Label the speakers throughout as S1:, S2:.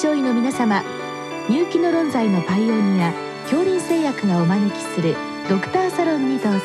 S1: 症医の皆様入気の論剤のパイオニア恐林製薬がお招きするドクターサロンにどうぞ。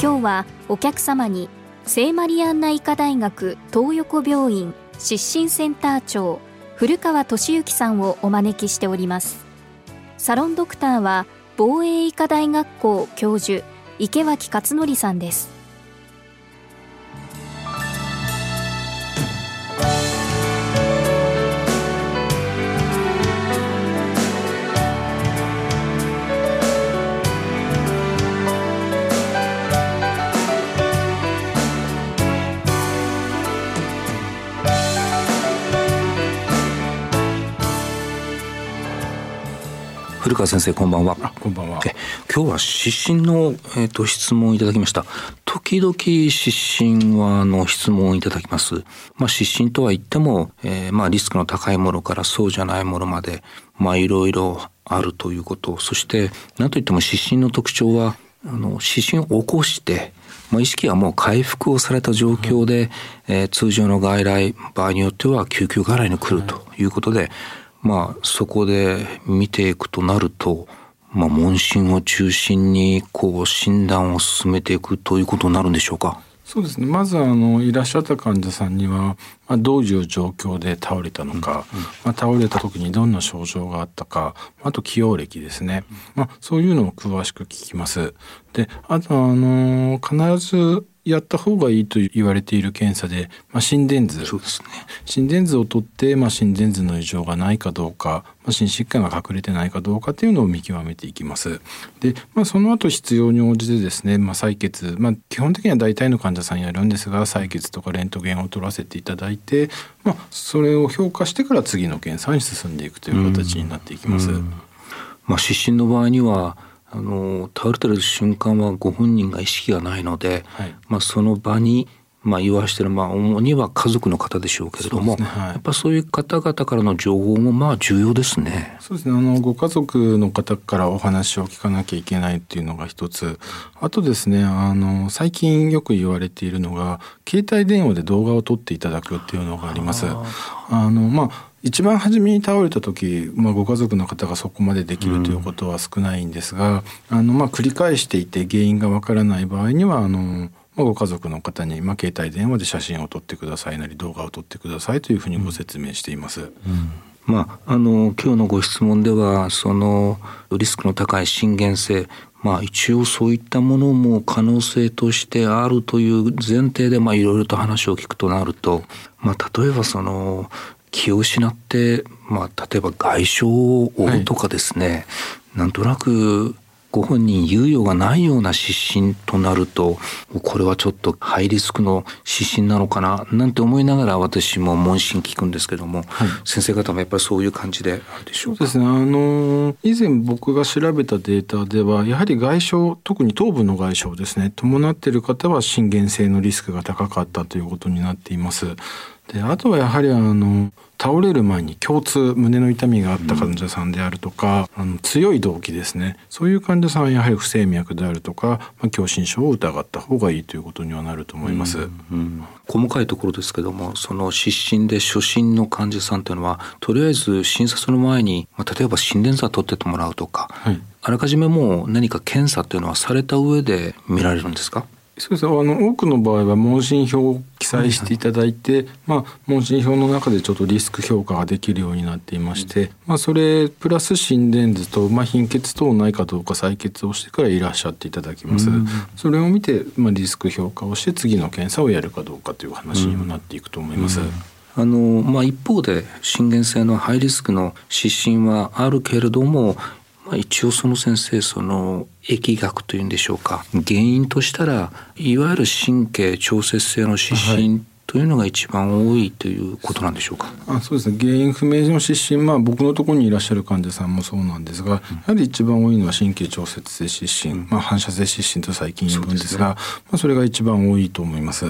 S2: 今日はお客様に聖マリアンナ医科大学東横病院失神センター長古川俊之さんをお招きしております。サロンドクターは防衛医科大学校教授池脇勝則さんです。
S3: 古川先生こんばんは。
S4: こんばんは。
S3: え今日は失神の、えーと、質問をいただきました。時々失神はの質問をいただきます。まあ失神とは言っても、えー、まあリスクの高いものからそうじゃないものまでまあいろいろあるということ。そして何といっても失神の特徴はあの失神を起こしてまあ、意識はもう回復をされた状況で、えー、通常の外来場合によっては救急外来に来るということで、まあそこで見ていくとなると、まあ、問診を中心にこう診断を進めていくということになるんでしょうか？
S4: そうですね。まずあのいらっしゃった患者さんには、まあ、どういう状況で倒れたのか、うんうん、まあ、倒れた時にどんな症状があったかあと起用歴ですね、まあ、そういうのを詳しく聞きます。であとあの必ずやった方がいいと言われている検査で、まあ、心電図。
S3: そうですね。
S4: 心電図を取って、まあ、心電図の異常がないかどうか、まあ、心疾患が隠れてないかどうかっていうのを見極めていきます。で、まあ、その後必要に応じてですね、まあ、採血、まあ、基本的には大体の患者さんやるんですが採血とかレントゲンを取らせていただいて、まあ、それを評価してから次の検査に進んでいくという形になっていきます。
S3: まあ、失神の場合にはあの倒れてる瞬間はご本人が意識がないので、はい、まあ、その場にまあ、言わしてる、まあ、主には家族の方でしょうけれども、ねはい、やっぱそういう方々からの情報もまあ重要ですね。
S4: そうですね。あのご家族の方からお話を聞かなきゃいけないっていうのが一つ。あとですね、あの最近よく言われているのが携帯電話で動画を撮っていただくっていうのがあります。あのまあ一番初めに倒れた時、まあ、ご家族の方がそこまでできるということは少ないんですが、うん、あのまあ繰り返していて原因がわからない場合にはあの、まあ、ご家族の方に、まあ、携帯電話で写真を撮ってくださいなり動画を撮ってくださいというふうにご説明しています。うんうん
S3: まあ、あの今日のご質問ではそのリスクの高い心原性まあ一応そういったものも可能性としてあるという前提でまあいろいろと話を聞くとなると、まあ、例えばその気を失って、まあ、例えば外傷を負うとかですね、はい、なんとなくご本人猶予がないような失神となるとこれはちょっとハイリスクの失神なのかななんて思いながら私も問診聞くんですけども、はい、先生方もやっぱりそういう感じであるでしょう
S4: か？そうですね。あの以前僕が調べたデータではやはり外傷特に頭部の外傷ですね。伴っている方は心原性のリスクが高かったということになっています。であとはやはりあの倒れる前に共通胸の痛みがあった患者さんであるとか、うん、あの強い動機ですね。そういう患者さんはやはり不整脈であるとか、まあ、狭心症を疑った方がいいということにはなると思います、うんうん、
S3: 細かいところですけどもその失神で初診の患者さんというのはとりあえず診察の前に、まあ、例えば心電図を取っててもらうとか、はい、あらかじめもう何か検査というのはされた上で見られるんですか？
S4: そうですあの多くの場合は問診票を記載していただいて、はいはい、まあ、問診票の中でちょっとリスク評価ができるようになっていまして、うん、まあ、それプラス心電図と、まあ、貧血等ないかどうか採血をしてからいらっしゃっていただきます、うん、それを見て、まあ、リスク評価をして次の検査をやるかどうかという話にもなっていくと思います。うん。
S3: あのまあ、一方で心原性のハイリスクの失神はあるけれどもまあ、一応その先生その疫学というんでしょうか原因としたらいわゆる神経調節性の指針というのが一番多いということなんでしょうか？
S4: あそうですね原因不明の失神、まあ、僕のところにいらっしゃる患者さんもそうなんですが、やはり一番多いのは神経調節性失神、まあ、反射性失神と最近言うんですが、ね、まあ、それが一番多いと思います。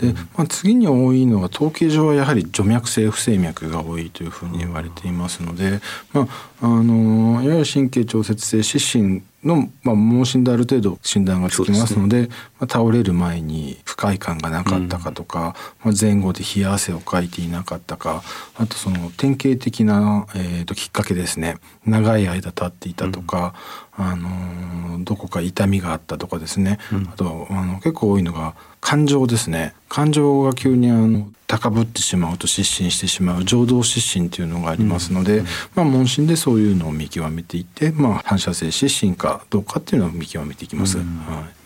S4: で、まあ、次に多いのは統計上はやはり除脈性不整脈が多いというふうに言われていますので、まあ、あのいわゆる神経調節性失神の、まあ、問診である程度診断がつきますので、ね、ま倒れる前に不快感がなかったかとか、うん、まあ、前後で冷や汗をかいていなかったかあとその典型的な、えー、ときっかけですね。長い間立っていたとか、うん、あのどこか痛みがあったとかですね、うん、あとあの結構多いのが感情ですね。感情が急にあの高ぶってしまうと失神してしまう情動失神というのがありますので、うん、まあ、問診でそういうのを見極めていって、まあ、反射性失神かどうかっていうのを見極めていきます。はい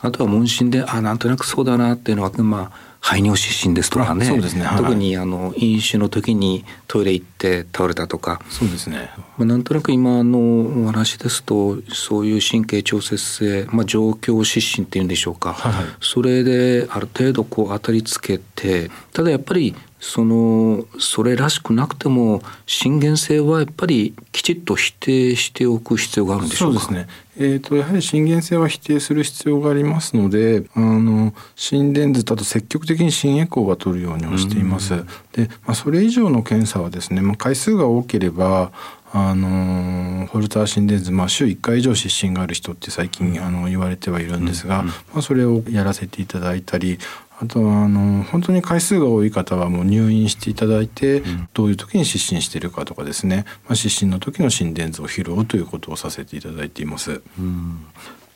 S3: あとは問診であなんとなくそうだなっていうのはまあ排尿失神ですとかね、ね。はい、特にあの飲酒の時にトイレ行って倒れたとか。
S4: そうですね、
S3: まあ、なんとなく今のお話ですとそういう神経調節性、まあ、状況失神っていうんでしょうか、はい、それである程度こう当たりつけてただやっぱりそのそれらしくなくても震源性はやっぱりきちっと否定しておく必要があるんでしょうか？
S4: そうですね。えーと、やはり震源性は否定する必要がありますのであの心電図だと積極的に心エコーが取るようにはしています。で、まあ、それ以上の検査はですね、まあ、回数が多ければあのホルター心電図、まあ、週1回以上失神がある人って最近あの言われてはいるんですが、まあ、それをやらせていただいたりあとはあの本当に回数が多い方はもう入院していただいて、どういう時に失神しているかとかですね、まあ、失神の時の心電図を拾うということをさせていただいています。うん。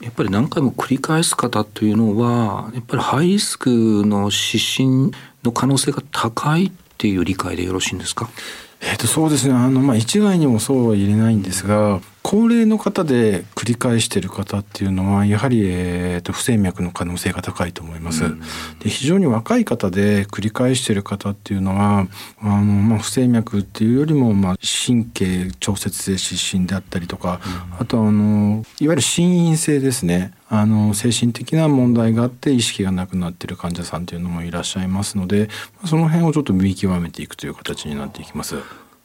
S3: やっぱり何回も繰り返す方というのはやっぱりハイリスクの失神の可能性が高いっていう理解でよろしいんですか？
S4: えー、とそうですね。あの、まあ、一概にもそうは言えないんですが高齢の方で繰り返している方っていうのはやはり、えー、と不整脈の可能性が高いと思います。で非常に若い方で繰り返している方っていうのはあの、まあ、不整脈っていうよりも、まあ、神経調節性失神であったりとか、あとあのいわゆる心因性ですねあの精神的な問題があって意識がなくなっている患者さんというのもいらっしゃいますのでその辺をちょっと見極めていくという形になっていきます。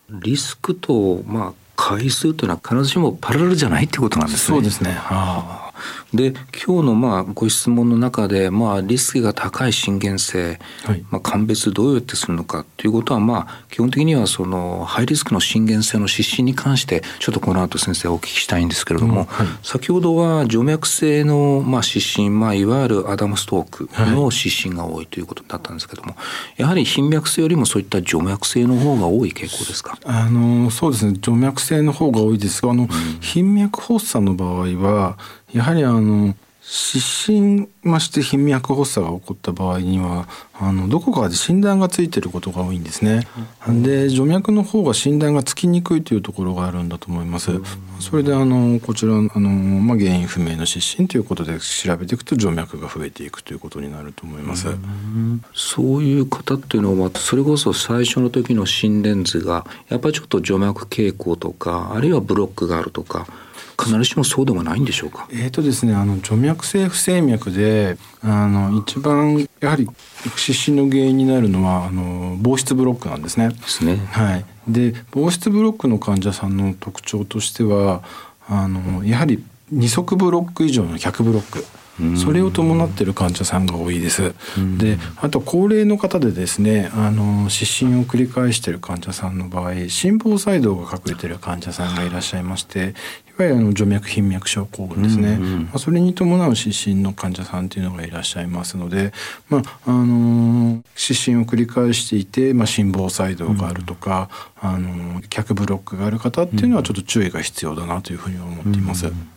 S3: リスクと、まあ、回数というのは必ずしもパラレルじゃないってことなんです
S4: ね。そうですね。は
S3: あで今日のまあご質問の中で、まあ、リスクが高い震源性、はい、まあ、鑑別どうやってするのかということは、まあ、基本的にはそのハイリスクの震源性の失神に関してちょっとこの後先生お聞きしたいんですけれども、うんはい、先ほどは静脈性のまあ失神、まあ、いわゆるアダムストークの失神が多いということだったんですけども、やはり頻脈性よりもそういった静脈性の方が多い傾向ですか？
S4: あのそうですね。静脈性の方が多いですがあの、うん、頻脈発作の場合はやはりあの失神まして頻脈発作が起こった場合にはあのどこかで診断がついてることが多いんですね。で静脈の方が診断がつきにくいというところがあるんだと思います。それであのこちらあの、まあ、原因不明の失神ということで調べていくと静脈が増えていくということになると思います。う
S3: そういう方っていうのはそれこそ最初の時の心電図がやっぱりちょっと静脈傾向とかあるいはブロックがあるとか必ずしもそうでもないんでしょうか？
S4: えっ、ー、とですね、あの静脈性不整脈で、あの一番やはり失神の原因になるのはあの防湿ブロックなんですね。
S3: ですね。
S4: はい。で防湿ブロックの患者さんの特徴としては、あのやはり二足ブロック以上の100ブロック。それを伴っている患者さんが多いです。であと高齢の方でですねあの失神を繰り返している患者さんの場合心房細動が隠れている患者さんがいらっしゃいましていわゆるあの静脈頻脈症候群ですね、うんうん、まあ、それに伴う失神の患者さんというのがいらっしゃいますので、まああの失神を繰り返していて、まあ、心房細動があるとか、うん、あの脚ブロックがある方っていうのはちょっと注意が必要だなというふうに思っています。うんうん、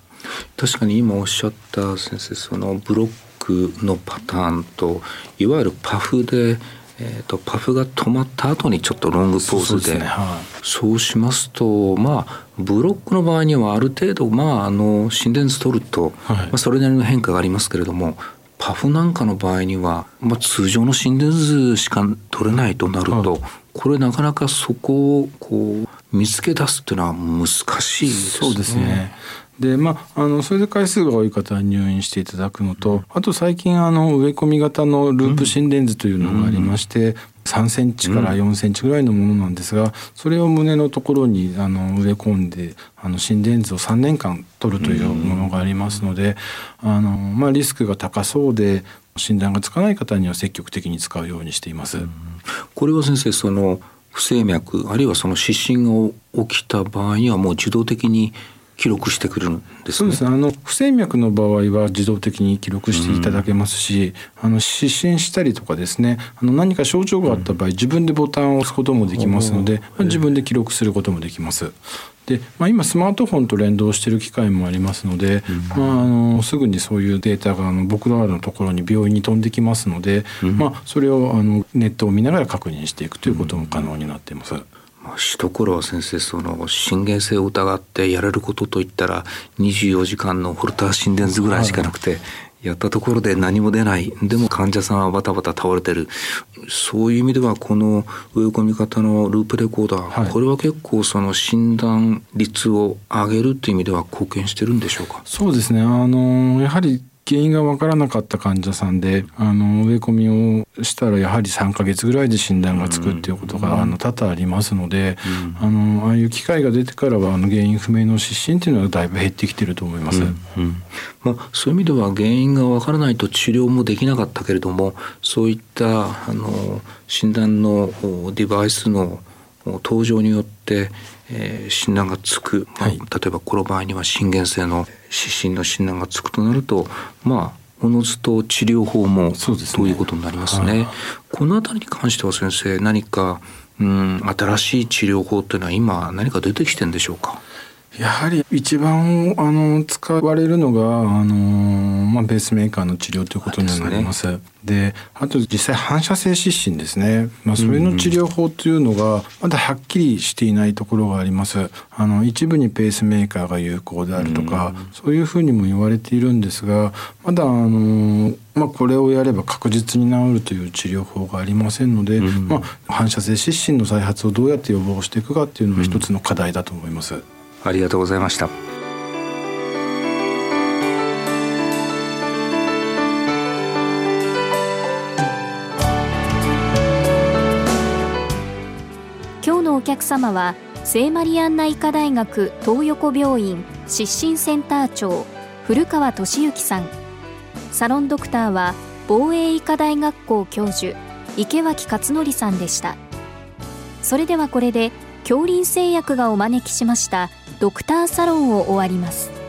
S3: 確かに今おっしゃった先生そのブロックのパターンといわゆるパフでえーと、パフが止まった後にちょっとロングポーズで、ねはい、そうしますとまあブロックの場合にはある程度まああの心電図取ると、はい、まあ、それなりの変化がありますけれどもパフなんかの場合には、まあ、通常の心電図しか取れないとなると、はい、これなかなかそこをこう見つけ出すっていうのは難しいです
S4: ね。そうですねでまあ、あのそれで回数が多い方は入院していただくのとあと最近あの植え込み型のループ心電図というのがありまして、3センチから4センチぐらいのものなんですが、それを胸のところにあの植え込んであの心電図を3年間取るというものがありますので、あのまあ、リスクが高そうで診断がつかない方には積極的に使うようにしています。
S3: これは先生その不整脈あるいはその失神が起きた場合にはもう自動的に記録してくるんですね。
S4: そうですね。あの不整脈の場合は自動的に記録していただけますし、うん、あの失神したりとかですね、あの何か症状があった場合、自分でボタンを押すこともできますので、自分で記録することもできます。で、まあ、今スマートフォンと連動している機械もありますので、うん、まあ、あのすぐにそういうデータがあの僕らのところに病院に飛んできますので、うん、まあ、それをあのネットを見ながら確認していくということも可能になっています。
S3: まあ、一頃は先生その心原性を疑ってやれることといったら24時間のホルター心電図ぐらいしかなくて、やったところで何も出ない。でも患者さんはバタバタ倒れてる。そういう意味ではこの植え込み方のループレコーダー、はい、これは結構その診断率を上げるという意味では貢献してるんでしょうか？
S4: そうですね。あのやはり原因が分からなかった患者さんであの植え込みをしたらやはり3か月ぐらいで診断がつくっていうことが、あの多々ありますので、あのああいう機会が出てからはあの原因不明の失神っていうのはだいぶ減ってきてると思います。うん。
S3: まあ、そういう意味では原因が分からないと治療もできなかったけれどもそういったあの診断のデバイスの登場によって、えー、診断がつく、まあ、例えばこの場合には心原性の湿疹の診断がつくとなるとまあおのずと治療法もそということになりますね。この辺りに関しては先生何かうん新しい治療法というのは今何か出てきてんでしょうか？
S4: やはり一番あの使われるのがあの、まあ、ベースメーカーの治療ということになります。で、あと実際反射性湿疹ですね、まあ、それの治療法というのがまだはっきりしていないところがあります。あの一部にペースメーカーが有効であるとか、そういうふうにも言われているんですがまだあのまあ、これをやれば確実に治るという治療法がありませんので、うん、まあ、反射性湿疹の再発をどうやって予防していくかっていうのが一つの課題だと思います。
S3: ありがとうございました。
S2: 今日のお客様は聖マリアンナ医科大学東横病院失神センター長古川俊之さん。サロンドクターは防衛医科大学校教授池脇勝則さんでした。それではこれで恐林製薬がお招きしましたドクターサロンを終わります。